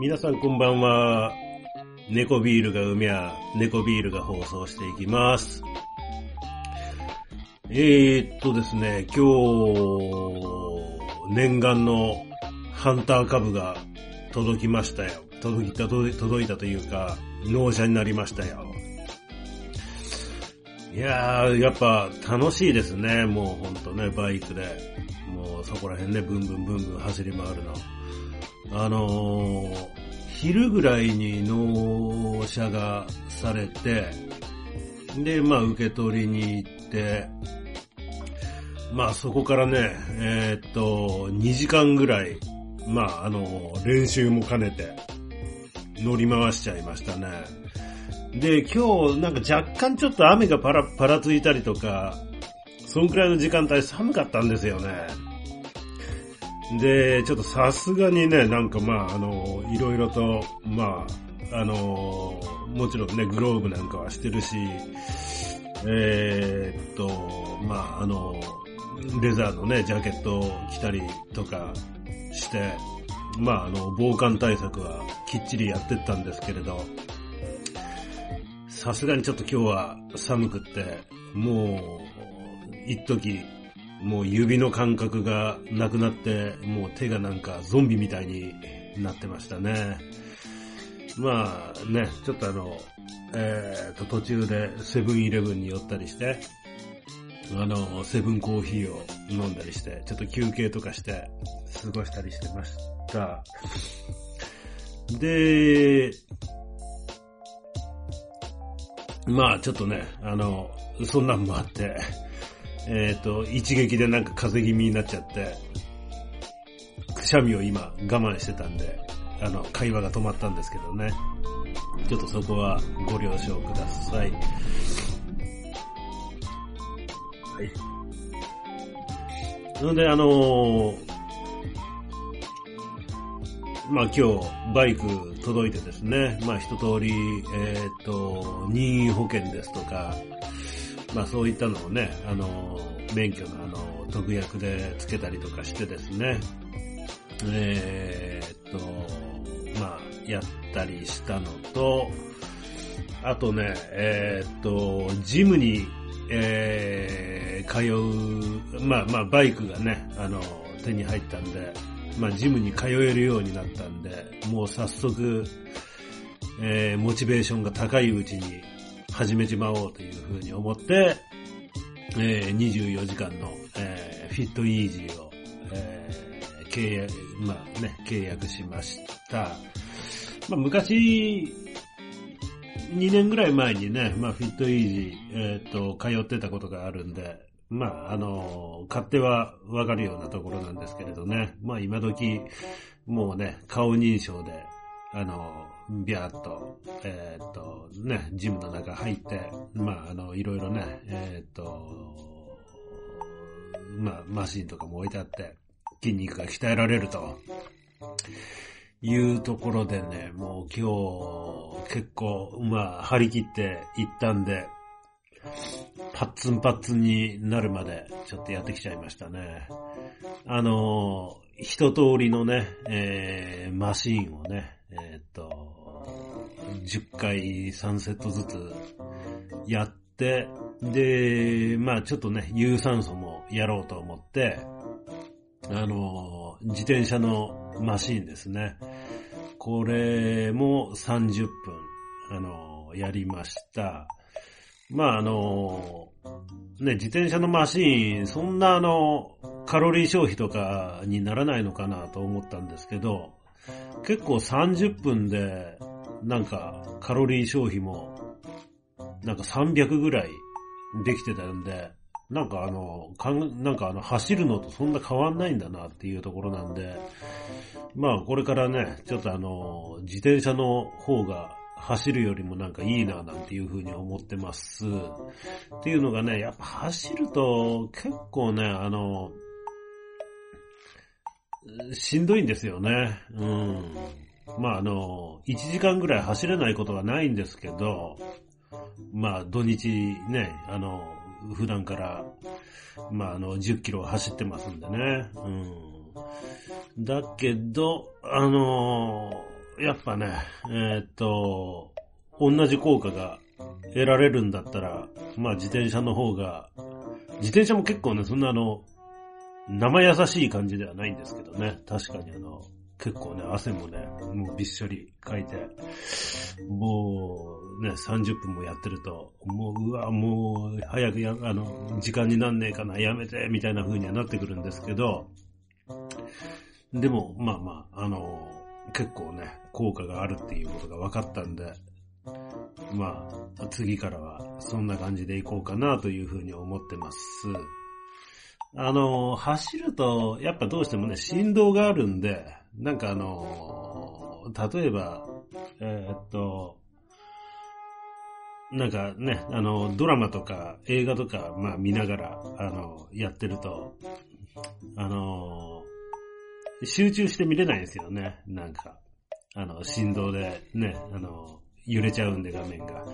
皆さんこんばんは。猫ビールが海や、猫ビールが放送していきます。えー、っとですね、今日、念願のハンター株が届きましたよ。届いた、届いたというか、納車になりましたよ。いやー、やっぱ楽しいですね。もうほんとね、バイクで。もうそこら辺ね、ブンブンブンブン走り回るの。あのー、昼ぐらいに納車がされて、で、まあ受け取りに行って、まあそこからね、えーっと、2時間ぐらい、まああの、練習も兼ねて、乗り回しちゃいましたね。で、今日なんか若干ちょっと雨がパラ、パラついたりとか、そんくらいの時間帯寒かったんですよね。で、ちょっとさすがにね、なんかまあ、あの、いろいろと、まあ、あの、もちろんね、グローブなんかはしてるし、えーっと、まあ、あの、レザーのね、ジャケットを着たりとかして、まあ、あの、防寒対策はきっちりやってったんですけれど、さすがにちょっと今日は寒くって、もう、一時もう指の感覚がなくなって、もう手がなんかゾンビみたいになってましたね。まあね、ちょっとあの、えー、と途中でセブンイレブンに寄ったりして、あの、セブンコーヒーを飲んだりして、ちょっと休憩とかして過ごしたりしてました。で、まあちょっとね、あの、そんなんもあって、えっ、と、一撃でなんか風邪気味になっちゃって、くしゃみを今我慢してたんで、あの、会話が止まったんですけどね。ちょっとそこはご了承ください。はい。なので、あのーまあ今日バイク届いてですね、まあ一通り、えっ、と、任意保険ですとか、まあそういったのをね、あの、免許のあの、特約でつけたりとかしてですね、えーっと、まあやったりしたのと、あとね、えーっと、ジムに、えー、通う、まあまあバイクがね、あの、手に入ったんで、まあジムに通えるようになったんで、もう早速、えー、モチベーションが高いうちに始めちまおうというふうに思って、えー、24時間の、えー、フィットイージーを、えー、契約、まあね、契約しました。まあ昔、2年ぐらい前にね、まあフィットイージー、えっ、と、通ってたことがあるんで、まああの、勝手はわかるようなところなんですけれどね、まあ今時、もうね、顔認証で、あの、ビャーっと、えーっと、ね、ジムの中入って、まあ、あの、いろいろね、えーっと、まあ、マシンとかも置いてあって、筋肉が鍛えられると、いうところでね、もう今日、結構、まあ、張り切って行ったんで、パッツンパッツンになるまで、ちょっとやってきちゃいましたね。あの、一通りのね、えー、マシーンをね、えーっと、10回3セットずつやって、で、まあちょっとね、有酸素もやろうと思って、あの、自転車のマシーンですね。これも30分、あの、やりました。まああの、ね、自転車のマシーン、そんなあの、カロリー消費とかにならないのかなと思ったんですけど、結構30分で、なんかカロリー消費も、なんか300ぐらいできてたんで、なんかあの、かんなんかあの、走るのとそんな変わんないんだなっていうところなんで、まあこれからね、ちょっとあの、自転車の方が走るよりもなんかいいななんていうふうに思ってます。っていうのがね、やっぱ走ると結構ね、あの、しんどいんですよね。うん。まああの、1時間ぐらい走れないことはないんですけど、まあ土日ね、あの、普段から、まあ、あの、10キロ走ってますんでね。うん。だけど、あの、やっぱね、えー、っと、同じ効果が得られるんだったら、まあ自転車の方が、自転車も結構ね、そんなあの、生優しい感じではないんですけどね。確かにあの、結構ね、汗もね、もうびっしょりかいて、もうね、30分もやってると、もう、うわ、もう、早くや、あの、時間になんねえかな、やめて、みたいな風にはなってくるんですけど、でも、まあまあ、あの、結構ね、効果があるっていうことが分かったんで、まあ、次からはそんな感じでいこうかなというふうに思ってます。あの、走ると、やっぱどうしてもね、振動があるんで、なんかあの、例えば、えー、っと、なんかね、あの、ドラマとか映画とか、まあ見ながら、あの、やってると、あの、集中して見れないですよね、なんか。あの、振動でね、あの、揺れちゃうんで画面が。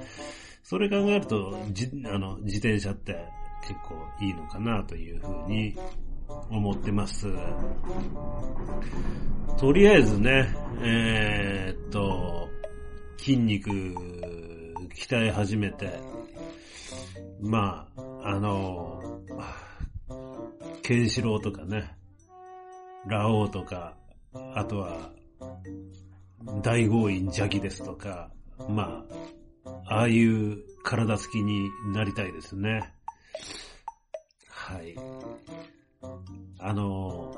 それ考えると、じ、あの、自転車って結構いいのかなというふうに思ってます。とりあえずね、えー、っと、筋肉鍛え始めて、まあ、あの、ケンシロウとかね、ラオウとか、あとは、大豪院邪気ですとか、まあ、ああいう体つきになりたいですね。はい。あの、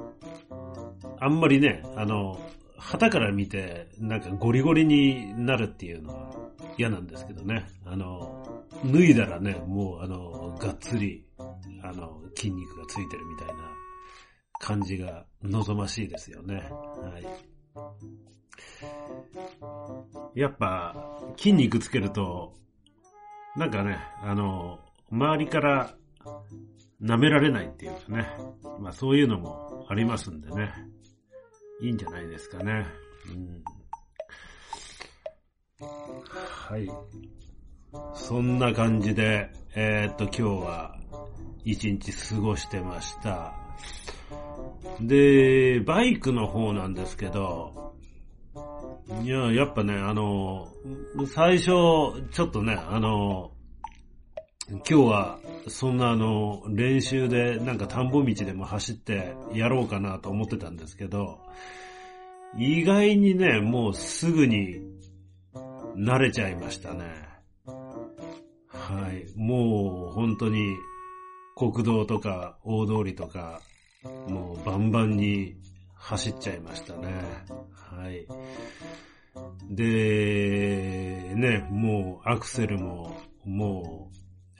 あんまりね、あの、旗から見て、なんかゴリゴリになるっていうのは嫌なんですけどね。あの、脱いだらね、もうあの、がっつり、あの、筋肉がついてるみたいな感じが望ましいですよね。はい。やっぱ、筋肉つけると、なんかね、あの、周りから舐められないっていうかね。まあそういうのもありますんでね。いいんじゃないですかね。うん、はい。そんな感じで、えー、っと今日は一日過ごしてました。で、バイクの方なんですけど、いや、やっぱね、あの、最初、ちょっとね、あの、今日は、そんなあの、練習でなんか田んぼ道でも走ってやろうかなと思ってたんですけど、意外にね、もうすぐに慣れちゃいましたね。はい。もう本当に国道とか大通りとか、もうバンバンに走っちゃいましたね。はい。で、ね、もうアクセルも、も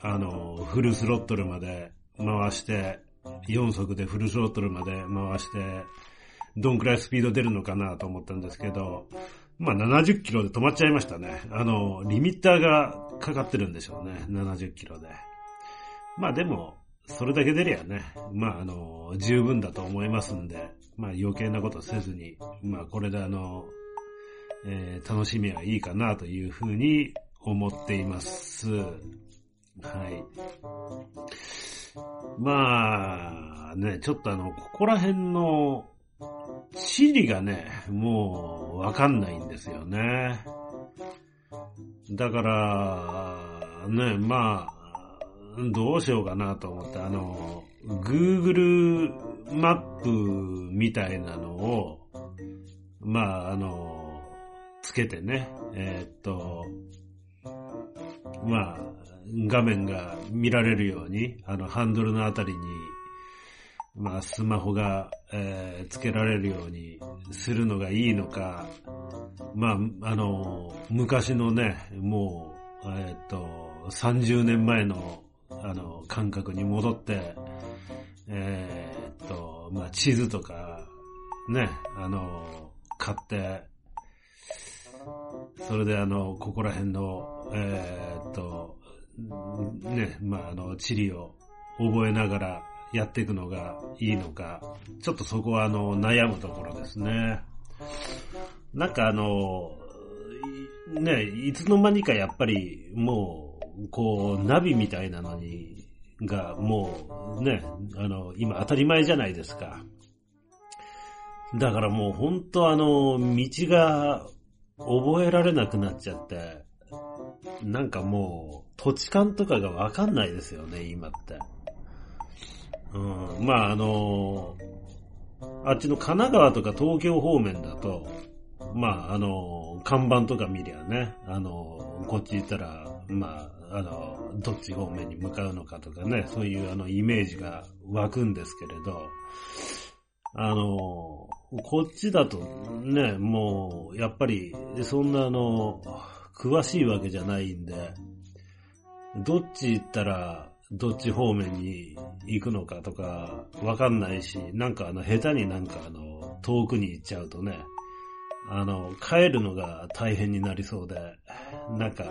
う、あの、フルスロットルまで回して、4速でフルスロットルまで回して、どんくらいスピード出るのかなと思ったんですけど、まあ70キロで止まっちゃいましたね。あの、リミッターがかかってるんでしょうね。70キロで。まあでも、それだけ出りゃね、まああの、十分だと思いますんで、まあ余計なことせずに、まあこれであの、えー、楽しみはいいかなというふうに思っています。はい。まあ、ね、ちょっとあの、ここら辺の地理がね、もうわかんないんですよね。だから、ね、まあ、どうしようかなと思って、あの、Google マップみたいなのを、まあ、あの、つけてね、えー、っと、まあ、画面が見られるように、あの、ハンドルのあたりに、まあ、スマホが、えー、つけられるようにするのがいいのか、まあ、あの、昔のね、もう、えー、っと、30年前のあの、感覚に戻って、えー、っと、まあ、地図とか、ね、あの、買って、それであの、ここら辺の、えー、っと、ね、まあ、あの、地理を覚えながらやっていくのがいいのか、ちょっとそこはあの、悩むところですね。なんかあの、ね、いつの間にかやっぱりもう、こう、ナビみたいなのにがもうね、あの、今当たり前じゃないですか。だからもう本当あの、道が覚えられなくなっちゃって、なんかもう土地勘とかがわかんないですよね、今って。うん、まああの、あっちの神奈川とか東京方面だと、まああの、看板とか見りゃね、あの、こっち行ったら、まあ、あの、どっち方面に向かうのかとかね、そういうあのイメージが湧くんですけれど、あの、こっちだとね、もう、やっぱり、そんなあの、詳しいわけじゃないんで、どっち行ったら、どっち方面に行くのかとか、わかんないし、なんかあの、下手になんかあの、遠くに行っちゃうとね、あの、帰るのが大変になりそうで、なんか、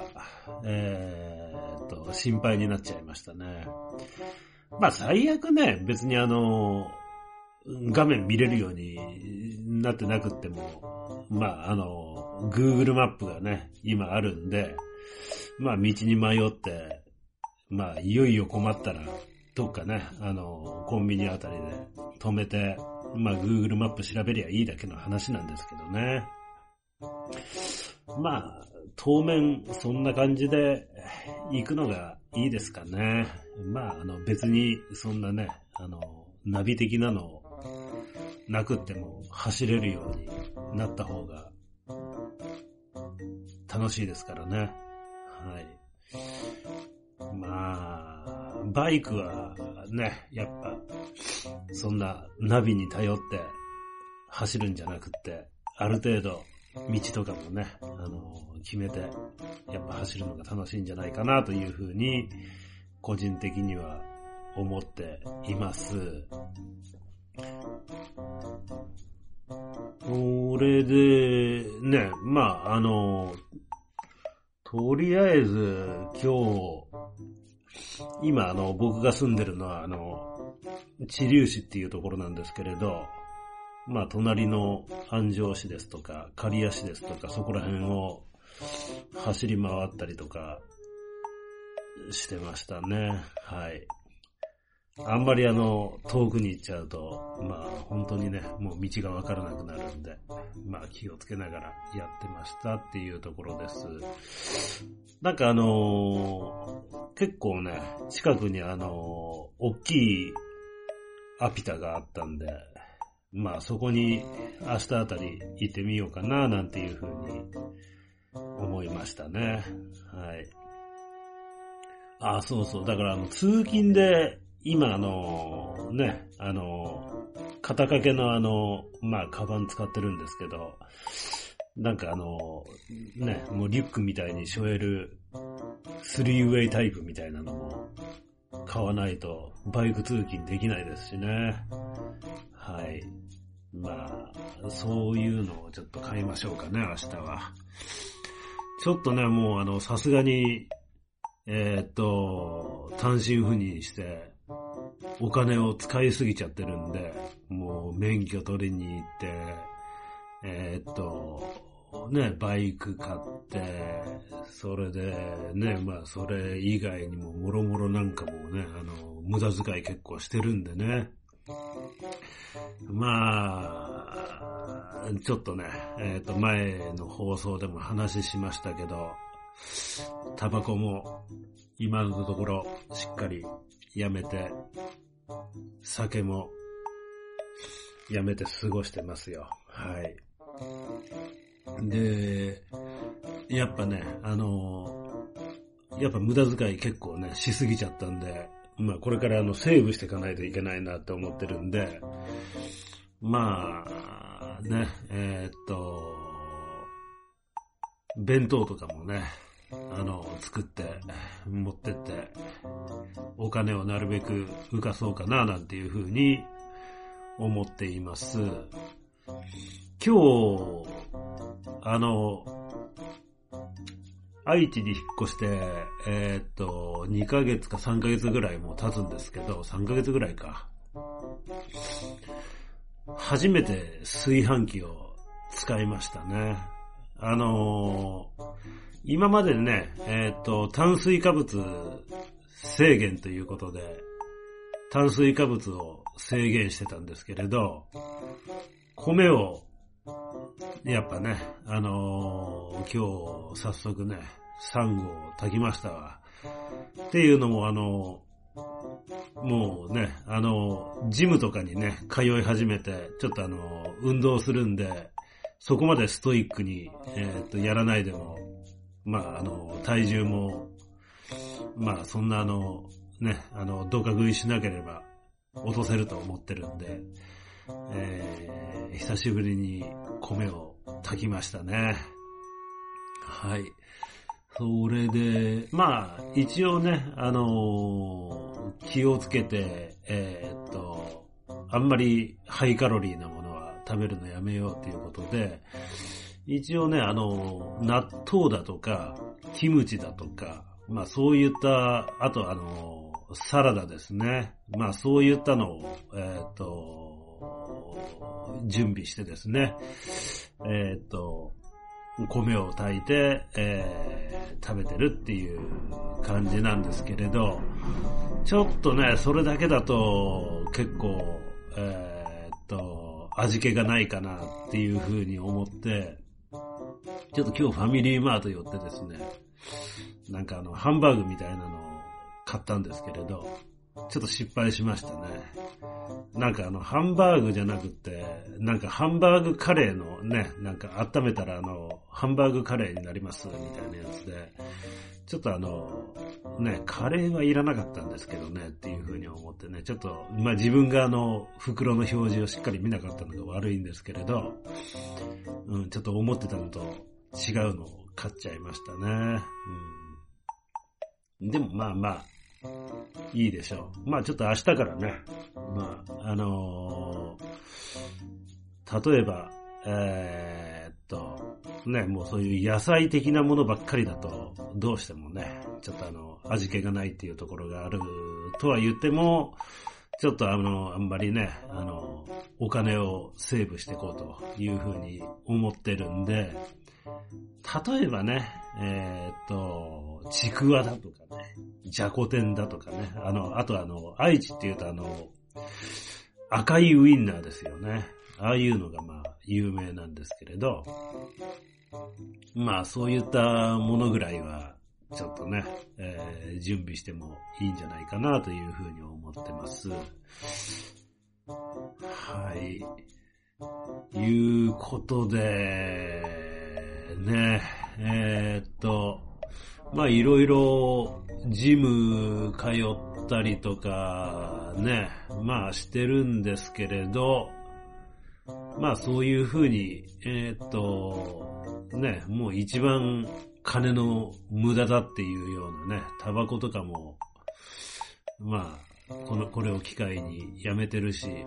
えー、っと、心配になっちゃいましたね。まあ最悪ね、別にあの、画面見れるようになってなくっても、まあ、あの、Google マップがね、今あるんで、まあ、道に迷って、まあ、いよいよ困ったら、どっかね、あの、コンビニあたりで止めて、まあ、Google マップ調べりゃいいだけの話なんですけどね。まあ、当面、そんな感じで行くのがいいですかね。まあ、あの、別に、そんなね、あの、ナビ的なのをなくっても走れるようになった方が楽しいですからね。はい。まあ、バイクはね、やっぱ、そんなナビに頼って走るんじゃなくって、ある程度道とかもね、あの、決めて、やっぱ走るのが楽しいんじゃないかなというふうに、個人的には思っています。それで、ね、まあ、あの、とりあえず今日、今あの、僕が住んでるのはあの、地流市っていうところなんですけれど、まあ、隣の安城市ですとか、刈谷市ですとか、そこら辺を走り回ったりとかしてましたね。はい。あんまりあの、遠くに行っちゃうと、まあ本当にね、もう道がわからなくなるんで、まあ気をつけながらやってましたっていうところです。なんかあのー、結構ね、近くにあのー、大きいアピタがあったんで、まあそこに明日あたり行ってみようかななんていうふうに思いましたね。はい。あ、そうそう。だからあの通勤で今あの、ね、あの、肩掛けのあの、まあ、カバン使ってるんですけど、なんかあの、ね、もうリュックみたいに背負える、スリーウェイタイプみたいなのも買わないとバイク通勤できないですしね。はい。まあ、そういうのをちょっと買いましょうかね、明日は。ちょっとね、もうあの、さすがに、えー、っと、単身赴任して、お金を使いすぎちゃってるんで、もう免許取りに行って、えー、っと、ね、バイク買っ、それでね、まあそれ以外にももろもろなんかもね、あの、無駄遣い結構してるんでね。まあ、ちょっとね、えっ、と前の放送でも話しましたけど、タバコも今のところしっかりやめて、酒もやめて過ごしてますよ。はい。で、やっぱね、あの、やっぱ無駄遣い結構ね、しすぎちゃったんで、まあこれからあの、セーブしていかないといけないなって思ってるんで、まあ、ね、えー、っと、弁当とかもね、あの、作って、持ってって、お金をなるべく浮かそうかな、なんていうふうに思っています。今日、あの、愛知に引っ越して、えー、っと、2ヶ月か3ヶ月ぐらいも経つんですけど、3ヶ月ぐらいか。初めて炊飯器を使いましたね。あのー今までね、えっ、と、炭水化物制限ということで、炭水化物を制限してたんですけれど、米を、やっぱね、あのー、今日早速ね、サンゴを炊きましたわ。っていうのもあのー、もうね、あのー、ジムとかにね、通い始めて、ちょっとあの、運動するんで、そこまでストイックに、えっと、やらないでも、まあ、あの、体重も、まあ、そんなあの、ね、あの、どか食いしなければ落とせると思ってるんで、えー、久しぶりに米を炊きましたね。はい。それで、まあ、一応ね、あのー、気をつけて、えー、っと、あんまりハイカロリーなものは食べるのやめようということで、一応ね、あの、納豆だとか、キムチだとか、まあそういった、あとあの、サラダですね。まあそういったのを、えっ、と、準備してですね、えっ、ー、と、米を炊いて、えー、食べてるっていう感じなんですけれど、ちょっとね、それだけだと結構、えっと、味気がないかなっていうふうに思って、ちょっと今日ファミリーマート寄ってですね、なんかあの、ハンバーグみたいなのを買ったんですけれど、ちょっと失敗しましたね。なんかあの、ハンバーグじゃなくて、なんかハンバーグカレーのね、なんか温めたらあの、ハンバーグカレーになりますみたいなやつで、ちょっとあの、ね、カレーはいらなかったんですけどね、っていうふうに思ってね、ちょっと、まあ自分があの、袋の表示をしっかり見なかったのが悪いんですけれど、うん、ちょっと思ってたのと違うのを買っちゃいましたね。うん、でもまあまあ、いいでしょう。まあちょっと明日からね、まあ、あのー、例えば、えー、っと、ね、もうそういう野菜的なものばっかりだと、どうしてもね、ちょっとあの、味気がないっていうところがあるとは言っても、ちょっとあの、あんまりね、あの、お金をセーブしていこうというふうに思ってるんで、例えばね、えー、っと、ちくわだとかね、じゃこ天だとかね、あの、あとあの、愛知って言うとあの、赤いウインナーですよね。ああいうのがまあ、有名なんですけれど、まあ、そういったものぐらいは、ちょっとね、えー、準備してもいいんじゃないかなというふうに思ってます。はい。いうことで、ね、えー、っと、まあいろいろジム通ったりとかね、まあしてるんですけれど、まあそういうふうに、えー、っと、ね、もう一番金の無駄だっていうようなね、タバコとかも、まあ、この、これを機会にやめてるし、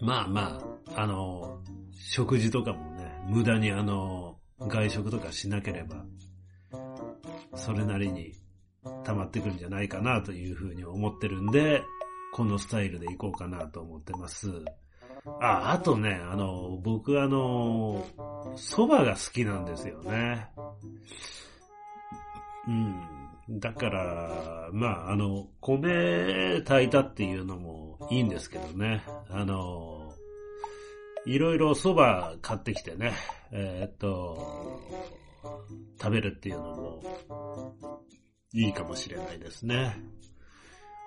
まあまあ、あの、食事とかもね、無駄にあの、外食とかしなければ、それなりに溜まってくるんじゃないかなというふうに思ってるんで、このスタイルでいこうかなと思ってます。あ、あとね、あの、僕あの、蕎麦が好きなんですよね。うん。だから、まあ、あの、米炊いたっていうのもいいんですけどね。あの、いろいろ蕎麦買ってきてね、えー、っと、食べるっていうのもいいかもしれないですね。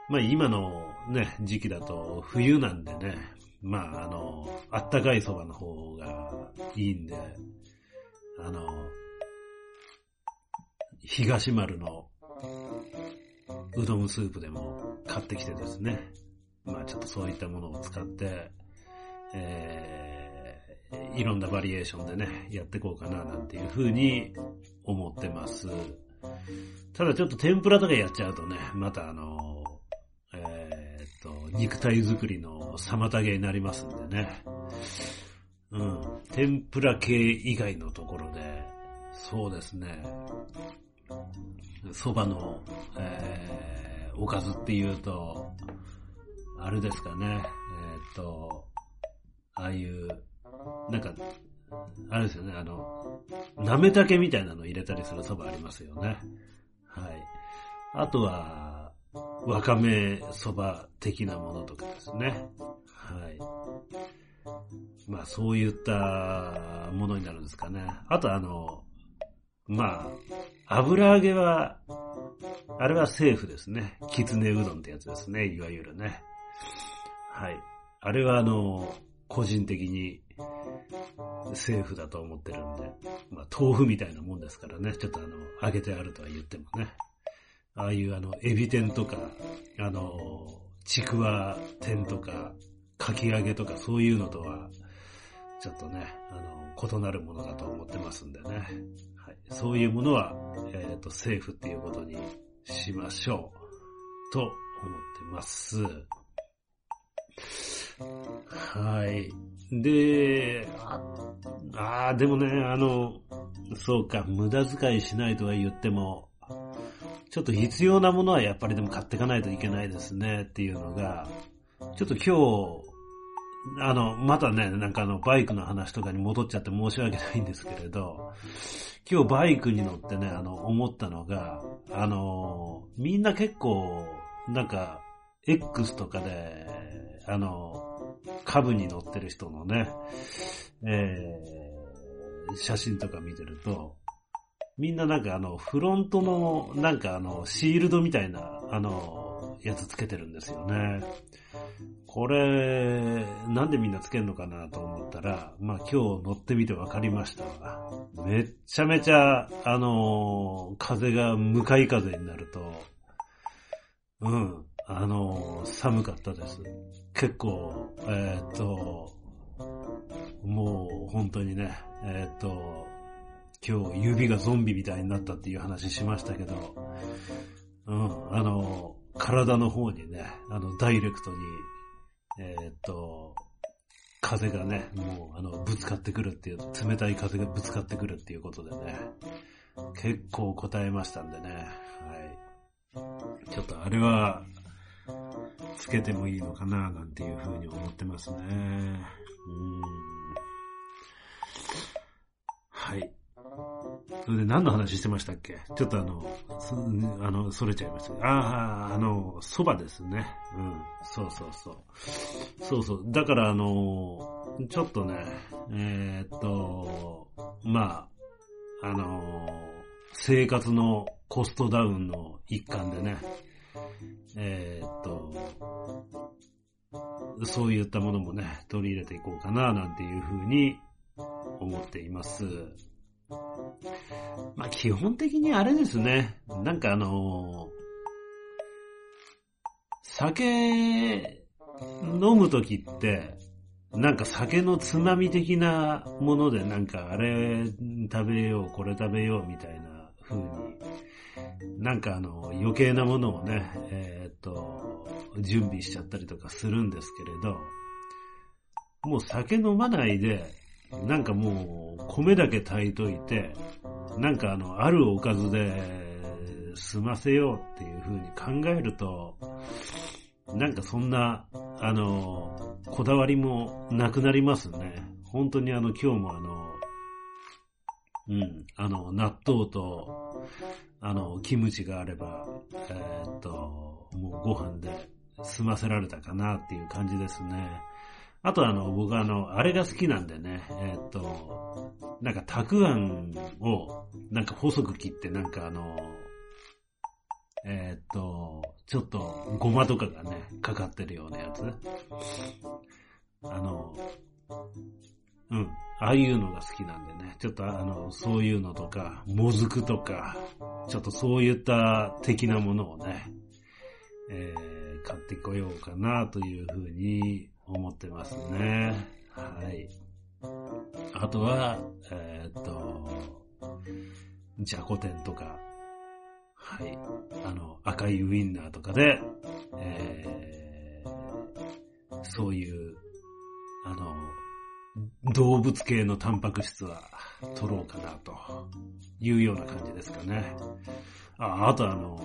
まあ今のね、時期だと冬なんでね、まあ、あの、あったかいそばの方がいいんで、あの、東丸のうどんスープでも買ってきてですね、まあちょっとそういったものを使って、えー、いろんなバリエーションでね、やっていこうかななんていうふうに思ってます。ただちょっと天ぷらとかやっちゃうとね、またあのえっ、と、肉体作りの妨げになりますんでね。うん。天ぷら系以外のところで、そうですね。蕎麦の、えー、おかずっていうと、あれですかね。えー、っと、ああいう、なんか、あれですよね、あの、なめたけみたいなの入れたりする蕎麦ありますよね。はい。あとは、わかめそば的なものとかですね。はい。まあそういったものになるんですかね。あとあの、まあ、油揚げは、あれはセーフですね。きつねうどんってやつですね。いわゆるね。はい。あれはあの、個人的にセーフだと思ってるんで、まあ豆腐みたいなもんですからね。ちょっとあの、揚げてあるとは言ってもね。ああいうあの、エビ天とか、あの、ちくわ天とか、かき揚げとかそういうのとは、ちょっとね、あの、異なるものだと思ってますんでね。そういうものは、えっ、ー、と、セーフっていうことにしましょう。と思ってます。はい。で、ああ、でもね、あの、そうか、無駄遣いしないとは言っても、ちょっと必要なものはやっぱりでも買っていかないといけないですねっていうのが、ちょっと今日、あの、またね、なんかあの、バイクの話とかに戻っちゃって申し訳ないんですけれど、今日バイクに乗ってね、あの、思ったのが、あの、みんな結構、なんか、X とかで、あの、株に乗ってる人のね、えー、写真とか見てると、みんななんかあの、フロントの、なんかあの、シールドみたいな、あの、やつつけてるんですよね。これ、なんでみんなつけんのかなと思ったら、まあ今日乗ってみて分かりました。めっちゃめちゃ、あの、風が向かい風になると、うん、あの、寒かったです。結構、えー、っと、もう本当にね、え、っと、今日指がゾンビみたいになったっていう話しましたけど、うん、あの、体の方にね、あの、ダイレクトに、えー、っと、風がね、もう、あの、ぶつかってくるっていう、冷たい風がぶつかってくるっていうことでね、結構答えましたんでね、はい。ちょっとあれは、つけてもいいのかな、なんていうふうに思ってますね。うーん。はい。それで何の話してましたっけ？ちょっとあの、あの、それちゃいました。ああ、あの、蕎麦ですね。うん。そうそうそう。そうそう。だからあの、ちょっとね、えー、っと、まあ、あの、生活のコストダウンの一環でね、えー、っと、そういったものもね、取り入れていこうかな、なんていうふうに思っています。まあ基本的にあれですね。なんかあの、酒飲むときって、なんか酒のつまみ的なものでなんかあれ食べよう、これ食べようみたいな風に、なんかあの余計なものをね、えー、っと、準備しちゃったりとかするんですけれど、もう酒飲まないで、なんかもう、米だけ炊いといて、なんかあの、あるおかずで済ませようっていう風に考えると、なんかそんな、あの、こだわりもなくなりますね。本当にあの、今日もあの、うん、あの、納豆と、あの、キムチがあれば、えー、っと、もうご飯で済ませられたかなっていう感じですね。あとあの、僕あの、あれが好きなんでね、えー、っと、なんか、たくあんを、なんか細く切って、なんかあの、えー、っと、ちょっと、ごまとかがね、かかってるようなやつ。あの、うん、ああいうのが好きなんでね、ちょっとあの、そういうのとか、もずくとか、ちょっとそういった的なものをね、えー、買ってこようかなというふうに思ってますね。はい。あとは、えー、っと、じゃこ天とか、はい。あの、赤いウインナーとかで、えー、そういう、あの、動物系のタンパク質は取ろうかなというような感じですかね。あ、あとあの、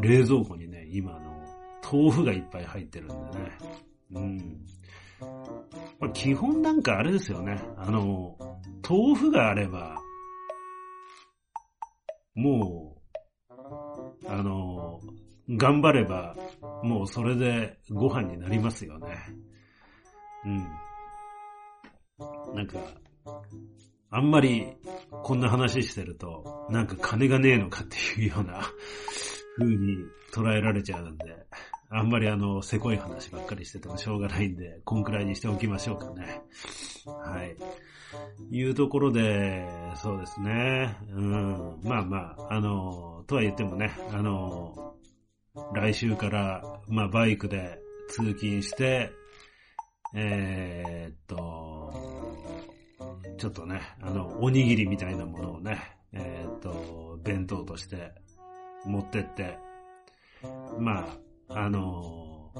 冷蔵庫にね、今あの、豆腐がいっぱい入ってるんでね。うん。ま、基本なんかあれですよね。あの、豆腐があれば、もうあの、頑張れば、もうそれでご飯になりますよね。うん。なんか、あんまりこんな話してると、なんか金がねえのかっていうような風に捉えられちゃうんで、あんまりあの、せこい話ばっかりしててもしょうがないんで、こんくらいにしておきましょうかね。はい。いうところで、そうですね。うん。まあまあ、あの、とは言ってもね、あの、来週から、まあバイクで通勤して、えー、っと、ちょっとね、あの、おにぎりみたいなものをね、えー、っと、弁当として持ってって、まあ、あの、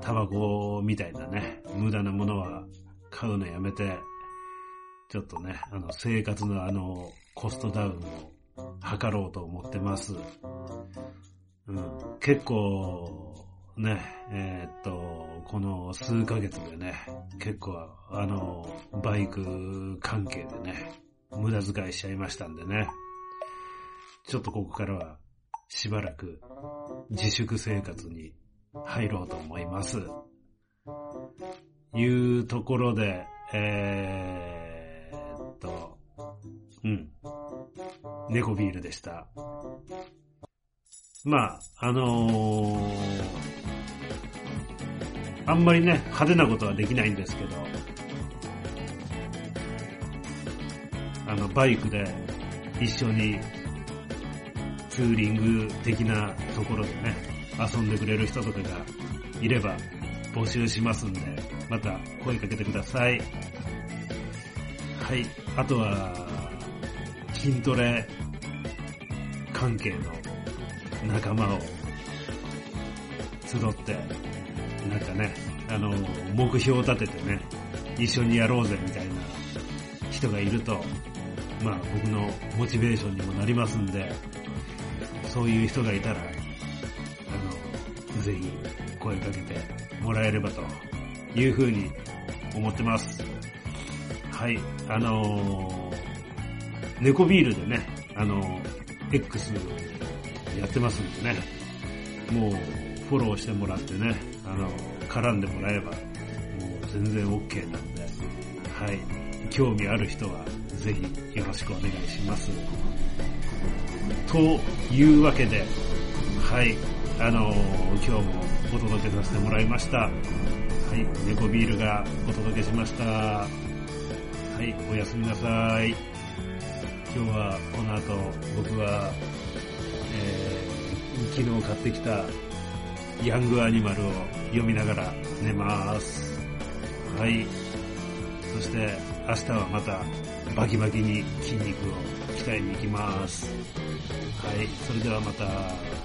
タバコみたいなね、無駄なものは買うのやめて、ちょっとね、あの、生活のあの、コストダウンを図ろうと思ってます。うん、結構、ね、えー、っと、この数ヶ月でね、結構、あの、バイク関係でね、無駄遣いしちゃいましたんでね、ちょっとここからは、しばらく自粛生活に入ろうと思います。いうところで、えー、っと、うん。猫ビールでした。まあ、あのー、あんまりね、派手なことはできないんですけど、あの、バイクで一緒にツーリング的なところでね、遊んでくれる人とかがいれば募集しますんで、また声かけてください。はい。あとは、筋トレ関係の仲間を集って、なんかね、あの、目標を立ててね、一緒にやろうぜみたいな人がいると、まあ僕のモチベーションにもなりますんで、そういう人がいたら、あの、ぜひ声かけてもらえればというふうに思ってます。はい、あのー、猫ビールでね、あのー、X やってますんでね、もうフォローしてもらってね、あのー、絡んでもらえば、もう全然 OK なんで、はい、興味ある人はぜひよろしくお願いします。というわけで、はい、あのー、今日もお届けさせてもらいました。はい、猫ビールがお届けしました。はい、おやすみなさい。今日はこの後僕は、えー、昨日買ってきたヤングアニマルを読みながら寝ます。はい。そして明日はまたバキバキに筋肉を鍛えに行きます。はい、それではまた。